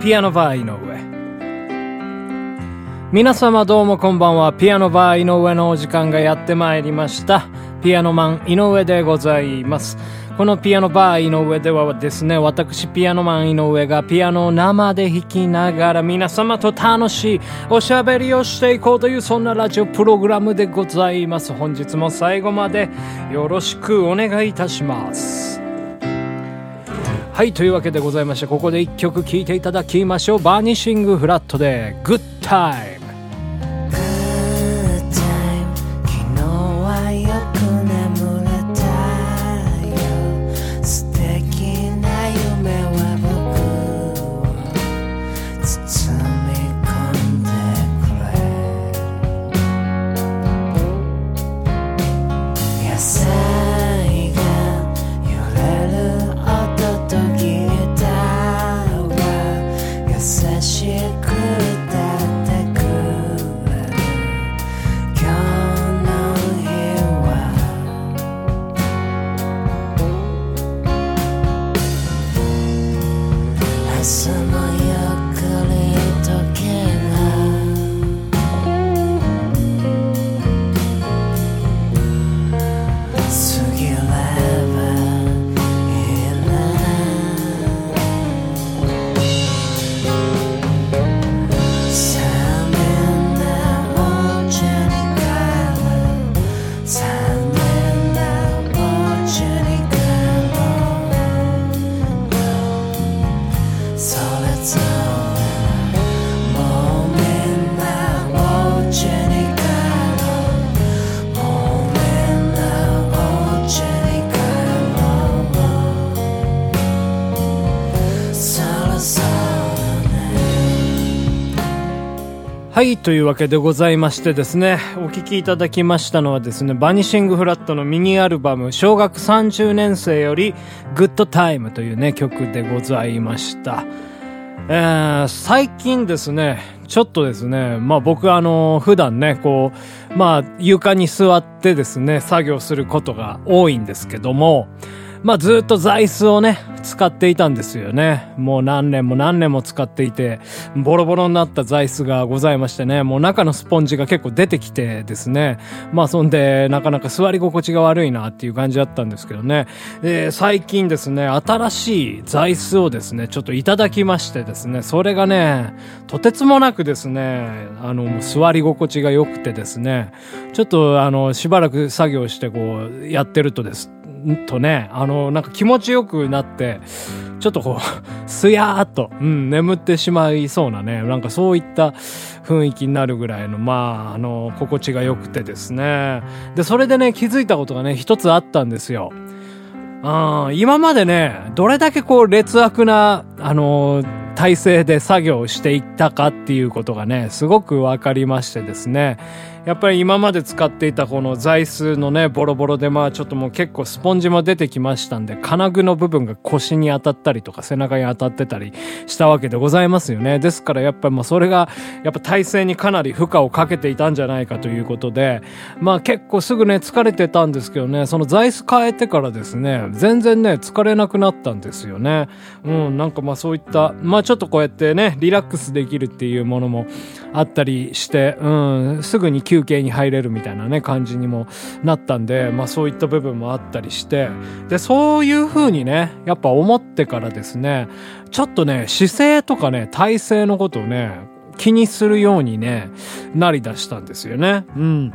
ピアノバー井上皆様どうもこんばんはピアノバー井上のお時間がやってまいりましたピアノマン井上でございますこのピアノバー井上ではですね、私ピアノマン井上がピアノを生で弾きながら皆様と楽しいおしゃべりをしていこうというそんなラジオプログラムでございます。本日も最後までよろしくお願いいたします。はい、というわけでございまして、ここで一曲聴いていただきましょう。バーニッシングフラットで、グッタイム。はい、というわけでございましてですね、お聴きいただきましたのはですね、バニシングフラットのミニアルバム、小学30年生より、グッドタイムというね、曲でございました。えー、最近ですね、ちょっとですね、まあ僕あの、普段ね、こう、まあ床に座ってですね、作業することが多いんですけども、まあずっと座椅子をね、使っていたんですよね。もう何年も何年も使っていて、ボロボロになった座椅子がございましてね、もう中のスポンジが結構出てきてですね、まあそんで、なかなか座り心地が悪いなっていう感じだったんですけどね、えー、最近ですね、新しい座椅子をですね、ちょっといただきましてですね、それがね、とてつもなくですね、あの、座り心地が良くてですね、ちょっとあの、しばらく作業してこう、やってるとですんとね、あの、なんか気持ちよくなって、ちょっとこう、すやーっと、うん、眠ってしまいそうなね、なんかそういった雰囲気になるぐらいの、まあ、あの、心地が良くてですね。で、それでね、気づいたことがね、一つあったんですよ。うん、今までね、どれだけこう劣悪な、あの、体勢で作業していったかっていうことがね、すごくわかりましてですね。やっぱり今まで使っていたこの座椅子のね、ボロボロでまあちょっともう結構スポンジも出てきましたんで、金具の部分が腰に当たったりとか背中に当たってたりしたわけでございますよね。ですからやっぱりまあそれが、やっぱ体勢にかなり負荷をかけていたんじゃないかということで、まあ結構すぐね、疲れてたんですけどね、その座椅子変えてからですね、全然ね、疲れなくなったんですよね。うん、なんかまあそういった、まあちょっとこうやってね、リラックスできるっていうものもあったりして、うん、すぐに休休憩に入れるみたいなね、感じにもなったんで、まあそういった部分もあったりして、で、そういう風にね、やっぱ思ってからですね、ちょっとね、姿勢とかね、体勢のことをね、気にするようにね、なりだしたんですよね。うん。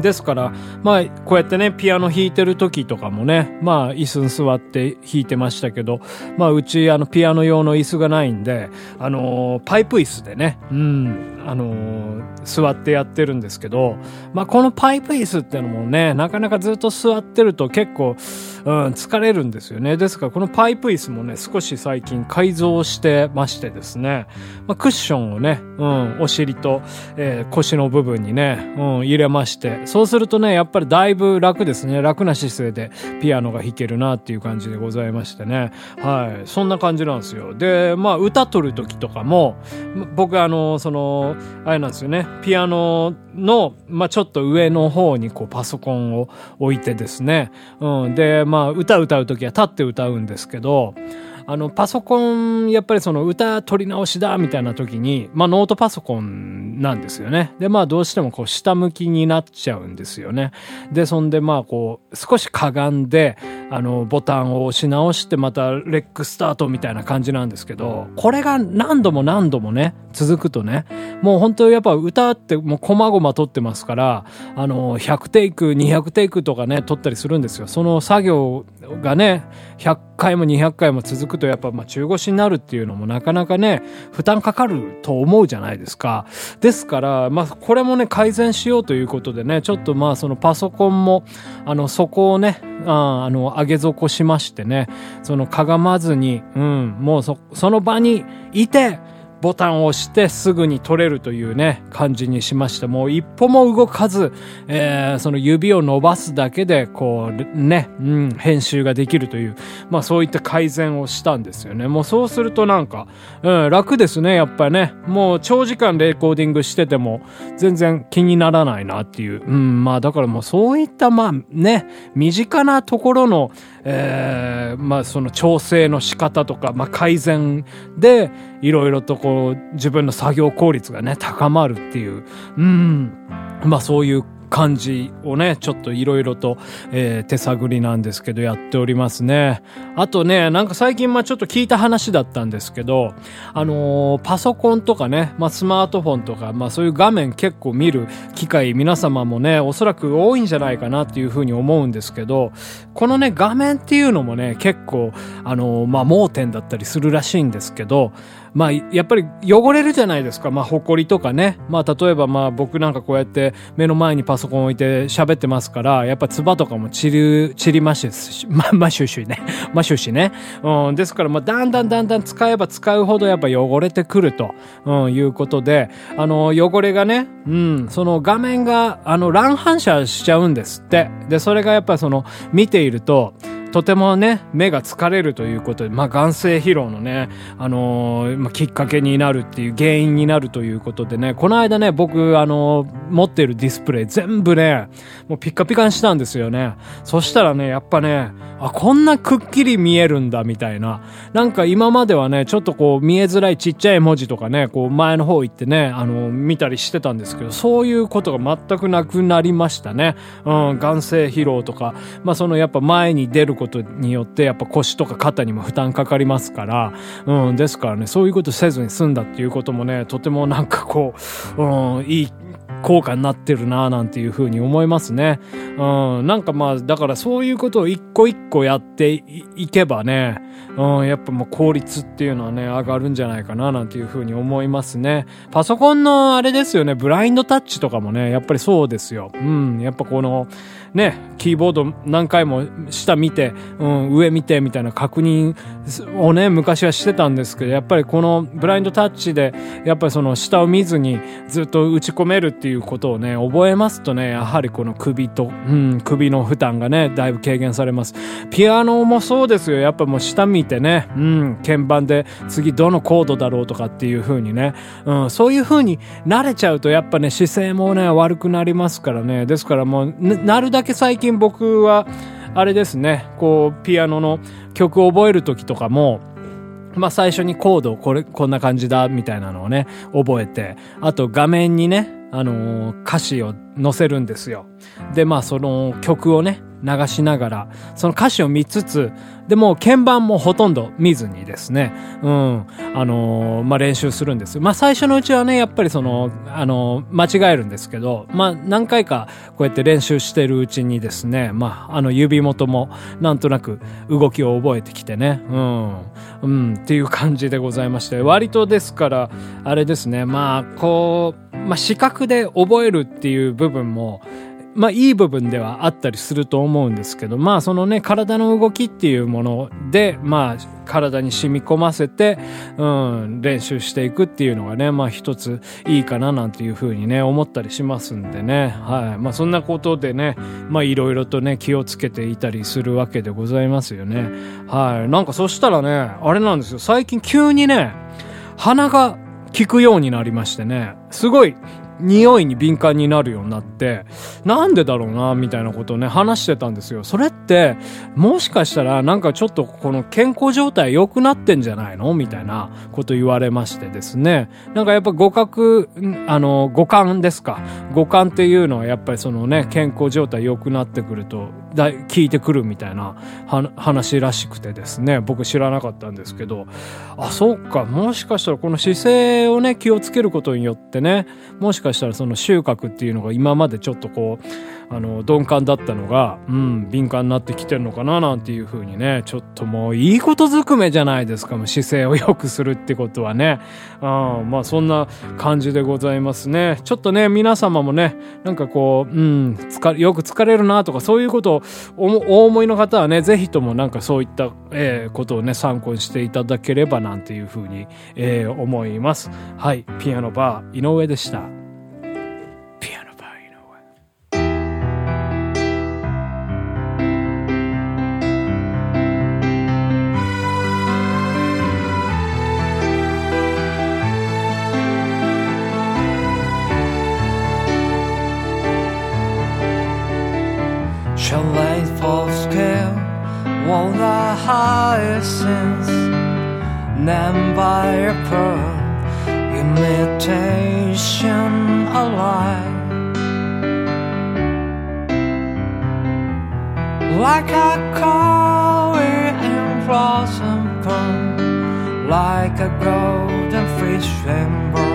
ですから、まあ、こうやってね、ピアノ弾いてる時とかもね、まあ、椅子に座って弾いてましたけど、まあ、うち、あの、ピアノ用の椅子がないんで、あのー、パイプ椅子でね、うん、あの、座ってやってるんですけど、まあ、このパイプ椅子ってのもね、なかなかずっと座ってると結構、うん、疲れるんですよね。ですから、このパイプ椅子もね、少し最近改造してましてですね、まあ、クッションをね、うん、お尻と、えー、腰の部分にね、うん、入れまして、そうするとね、やっぱりだいぶ楽ですね。楽な姿勢でピアノが弾けるなっていう感じでございましてね。はい。そんな感じなんですよ。で、まあ、歌取る時とかも、僕あの、その、あれなんですよね。ピアノの、まあ、ちょっと上の方にこうパソコンを置いてですね。うん。で、まあ、歌歌う時は立って歌うんですけど、あの、パソコン、やっぱりその歌取り直しだ、みたいな時に、まあ、ノートパソコンなんですよね。で、まあ、どうしてもこう、下向きになっちゃうんですよね。で、そんで、まあ、こう、少しかがんで、あの、ボタンを押し直して、また、レックスタートみたいな感じなんですけど、これが何度も何度もね、続くとね、もう本当やっぱ歌ってもう細々取ってますから、あの、100テイク、200テイクとかね、取ったりするんですよ。その作業がね、100回も200回も続くとやっぱま中腰になるっていうのもなかなかね、負担かかると思うじゃないですか。ですから、まあこれもね、改善しようということでね、ちょっとまあそのパソコンも、あの、そこをね、ああの、上げ底しましてね、そのかがまずに、うん、もう、その場にいて、ボタンを押してすぐに取れるというね、感じにしました。もう一歩も動かず、えー、その指を伸ばすだけで、こう、ね、うん、編集ができるという、まあそういった改善をしたんですよね。もうそうするとなんか、うん、楽ですね、やっぱりね。もう長時間レコーディングしてても、全然気にならないなっていう。うん、まあだからもうそういった、まあね、身近なところの、えー、まあその調整の仕方とか、まあ改善で、いろいろとこうこう、自分の作業効率がね、高まるっていう、うん、まあそういう感じをね、ちょっといろいろと、えー、手探りなんですけどやっておりますね。あとね、なんか最近まあちょっと聞いた話だったんですけど、あのー、パソコンとかね、まあスマートフォンとか、まあそういう画面結構見る機会皆様もね、おそらく多いんじゃないかなっていうふうに思うんですけど、このね、画面っていうのもね、結構、あのー、まあ盲点だったりするらしいんですけど、まあ、やっぱり汚れるじゃないですか。まあ、埃とかね。まあ、例えばまあ、僕なんかこうやって目の前にパソコン置いて喋ってますから、やっぱ唾とかも散る、散りましし、ま、ましゅしね。ましゅしね。うん、ですから、まあ、だんだんだんだん使えば使うほどやっぱ汚れてくると、うん、いうことで、あの、汚れがね、うん、その画面が、あの、乱反射しちゃうんですって。で、それがやっぱりその、見ていると、とてもね、目が疲れるということで、まあ、眼性疲労のね、あのー、まあ、きっかけになるっていう原因になるということでね、この間ね、僕、あのー、持ってるディスプレイ全部ね、もうピッカピカにしたんですよね。そしたらね、やっぱね、あ、こんなくっきり見えるんだ、みたいな。なんか今まではね、ちょっとこう見えづらいちっちゃい文字とかね、こう前の方行ってね、あの、見たりしてたんですけど、そういうことが全くなくなりましたね。うん、眼性疲労とか、まあそのやっぱ前に出ることによって、やっぱ腰とか肩にも負担かかりますから、うん、ですからね、そういうことせずに済んだっていうこともね、とてもなんかこう、うん、いい、効果になってるなぁなんていうふうに思いますね。うん、なんかまあ、だからそういうことを一個一個やっていけばね、うん、やっぱもう効率っていうのはね、上がるんじゃないかななんていうふうに思いますね。パソコンのあれですよね、ブラインドタッチとかもね、やっぱりそうですよ。うん、やっぱこの、ね、キーボード何回も下見て、うん、上見てみたいな確認をね、昔はしてたんですけど、やっぱりこのブラインドタッチで、やっぱりその下を見ずにずっと打ち込めるっていうことをね、覚えますとね、やはりこの首と、うん、首の負担がね、だいぶ軽減されます。ピアノもそうですよ。やっぱもう下見てね、うん、鍵盤で次どのコードだろうとかっていう風にね、うん、そういう風に慣れちゃうとやっぱね、姿勢もね、悪くなりますからね。ですからもう、なるだけ最近僕は、あれですね、こう、ピアノの曲を覚える時とかも、まあ最初にコードをこれ、こんな感じだ、みたいなのをね、覚えて、あと画面にね、あのー、歌詞を載せるんですよ。で、まあその曲をね、流しながら、その歌詞を見つつ、でも鍵盤もほとんど見ずにですね、うん、あのー、まあ、練習するんですよ。まあ、最初のうちはね、やっぱりその、あのー、間違えるんですけど、まあ、何回かこうやって練習してるうちにですね、まあ、あの指元もなんとなく動きを覚えてきてね、うん、うん、っていう感じでございまして、割とですから、あれですね、まあ、こう、まあ、視覚で覚えるっていう部分も、まあいい部分ではあったりすると思うんですけど、まあそのね、体の動きっていうもので、まあ体に染み込ませて、うん、練習していくっていうのがね、まあ一ついいかななんていうふうにね、思ったりしますんでね。はい。まあそんなことでね、まあいろいろとね、気をつけていたりするわけでございますよね。はい。なんかそしたらね、あれなんですよ。最近急にね、鼻が効くようになりましてね、すごい匂いに敏感になるようになって、なんでだろうな、みたいなことをね、話してたんですよ。それって、もしかしたら、なんかちょっとこの健康状態良くなってんじゃないの？みたいなこと言われましてですね。なんかやっぱ互角、あの、五感ですか？五感っていうのはやっぱりそのね、健康状態良くなってくると、だ聞いてくるみたいな話らしくてですね、僕知らなかったんですけど、あ、そっか、もしかしたらこの姿勢をね、気をつけることによってね、もしかしたらその収穫っていうのが今までちょっとこう、あの、鈍感だったのが、うん、敏感になってきてるのかななんていう風にね、ちょっともういいことずくめじゃないですか、もう姿勢を良くするってことはね。あまあそんな感じでございますね。ちょっとね、皆様もね、なんかこう、うん、疲よく疲れるなとかそういうことをお思いの方はね、ぜひともなんかそういった、えー、ことをね、参考にしていただければなんていう風に、えー、思います。はい、ピアノバー井上でした。Named by a pearl. Imitation alive. Like a collie in blossom like a golden fish rainbow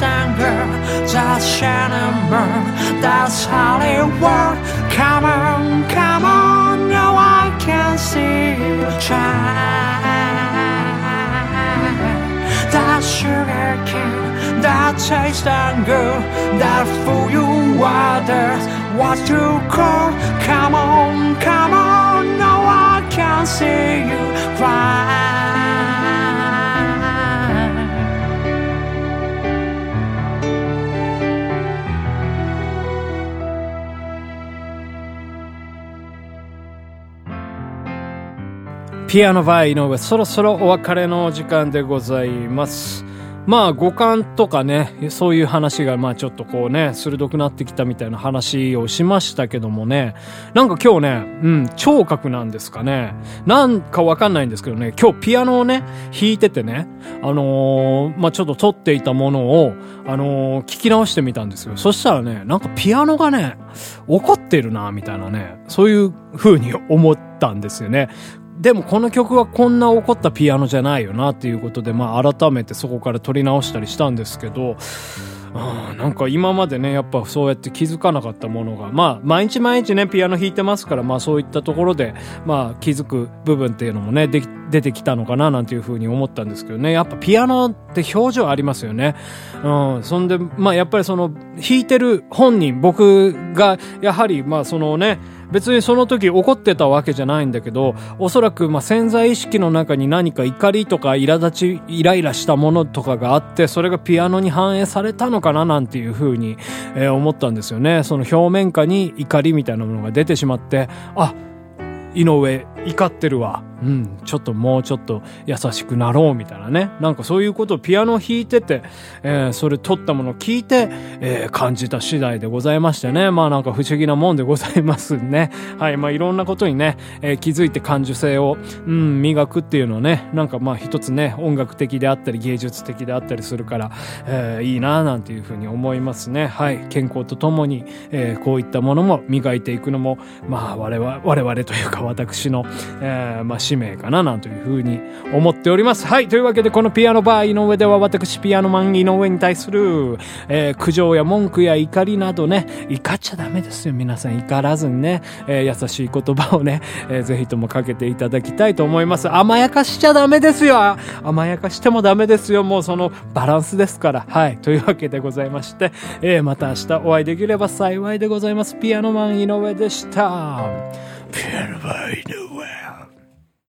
that taste anger, that shining burn, that's Hollywood. Come on, come on, now I can see you try. That sugar cane, that taste anger, that fool you others, what to call. Come on, come on, now I can see you cry. ピアノバイのそろそろお別れの時間でございます。まあ五感とかね、そういう話がまあちょっとこうね、鋭くなってきたみたいな話をしましたけどもね、なんか今日ね、うん、聴覚なんですかね。なんかわかんないんですけどね、今日ピアノをね、弾いててね、あのー、まあちょっと撮っていたものを、あのー、聞き直してみたんですよ。そしたらね、なんかピアノがね、怒ってるな、みたいなね、そういう風に思ったんですよね。でもこの曲はこんな怒ったピアノじゃないよなっていうことで、まあ改めてそこから撮り直したりしたんですけど、あなんか今までね、やっぱそうやって気づかなかったものが、まあ毎日毎日ね、ピアノ弾いてますから、まあそういったところで、まあ気づく部分っていうのもね、で出てきたのかななんていうふうに思ったんですけどね、やっぱピアノって表情ありますよね。うん、そんで、まあやっぱりその弾いてる本人、僕がやはりまあそのね、別にその時怒ってたわけじゃないんだけど、おそらくま潜在意識の中に何か怒りとか苛立ち、イライラしたものとかがあって、それがピアノに反映されたのかななんていうふうに、え、思ったんですよね。その表面下に怒りみたいなものが出てしまって、あ、井上怒ってるわ。うん、ちょっともうちょっと優しくなろうみたいなね。なんかそういうことをピアノ弾いてて、えー、それ撮ったものを聞いて、えー、感じた次第でございましてね。まあなんか不思議なもんでございますね。はい、まあいろんなことにね、えー、気づいて感受性を、うん、磨くっていうのをね、なんかまあ一つね、音楽的であったり芸術的であったりするから、えー、いいなぁなんていうふうに思いますね。はい、健康とともに、えー、こういったものも磨いていくのも、まあ我々、我々というか私の、えー、まあ使命かななんていうふうに思っております。はい。というわけで、このピアノバー井上では私ピアノマン井上に対する、えー、苦情や文句や怒りなどね、怒っちゃダメですよ。皆さん怒らずにね、えー、優しい言葉をね、えー、ぜひともかけていただきたいと思います。甘やかしちゃダメですよ。甘やかしてもダメですよ。もうそのバランスですから。はい。というわけでございまして、えー、また明日お会いできれば幸いでございます。ピアノマン井上でした。ピアノマン井上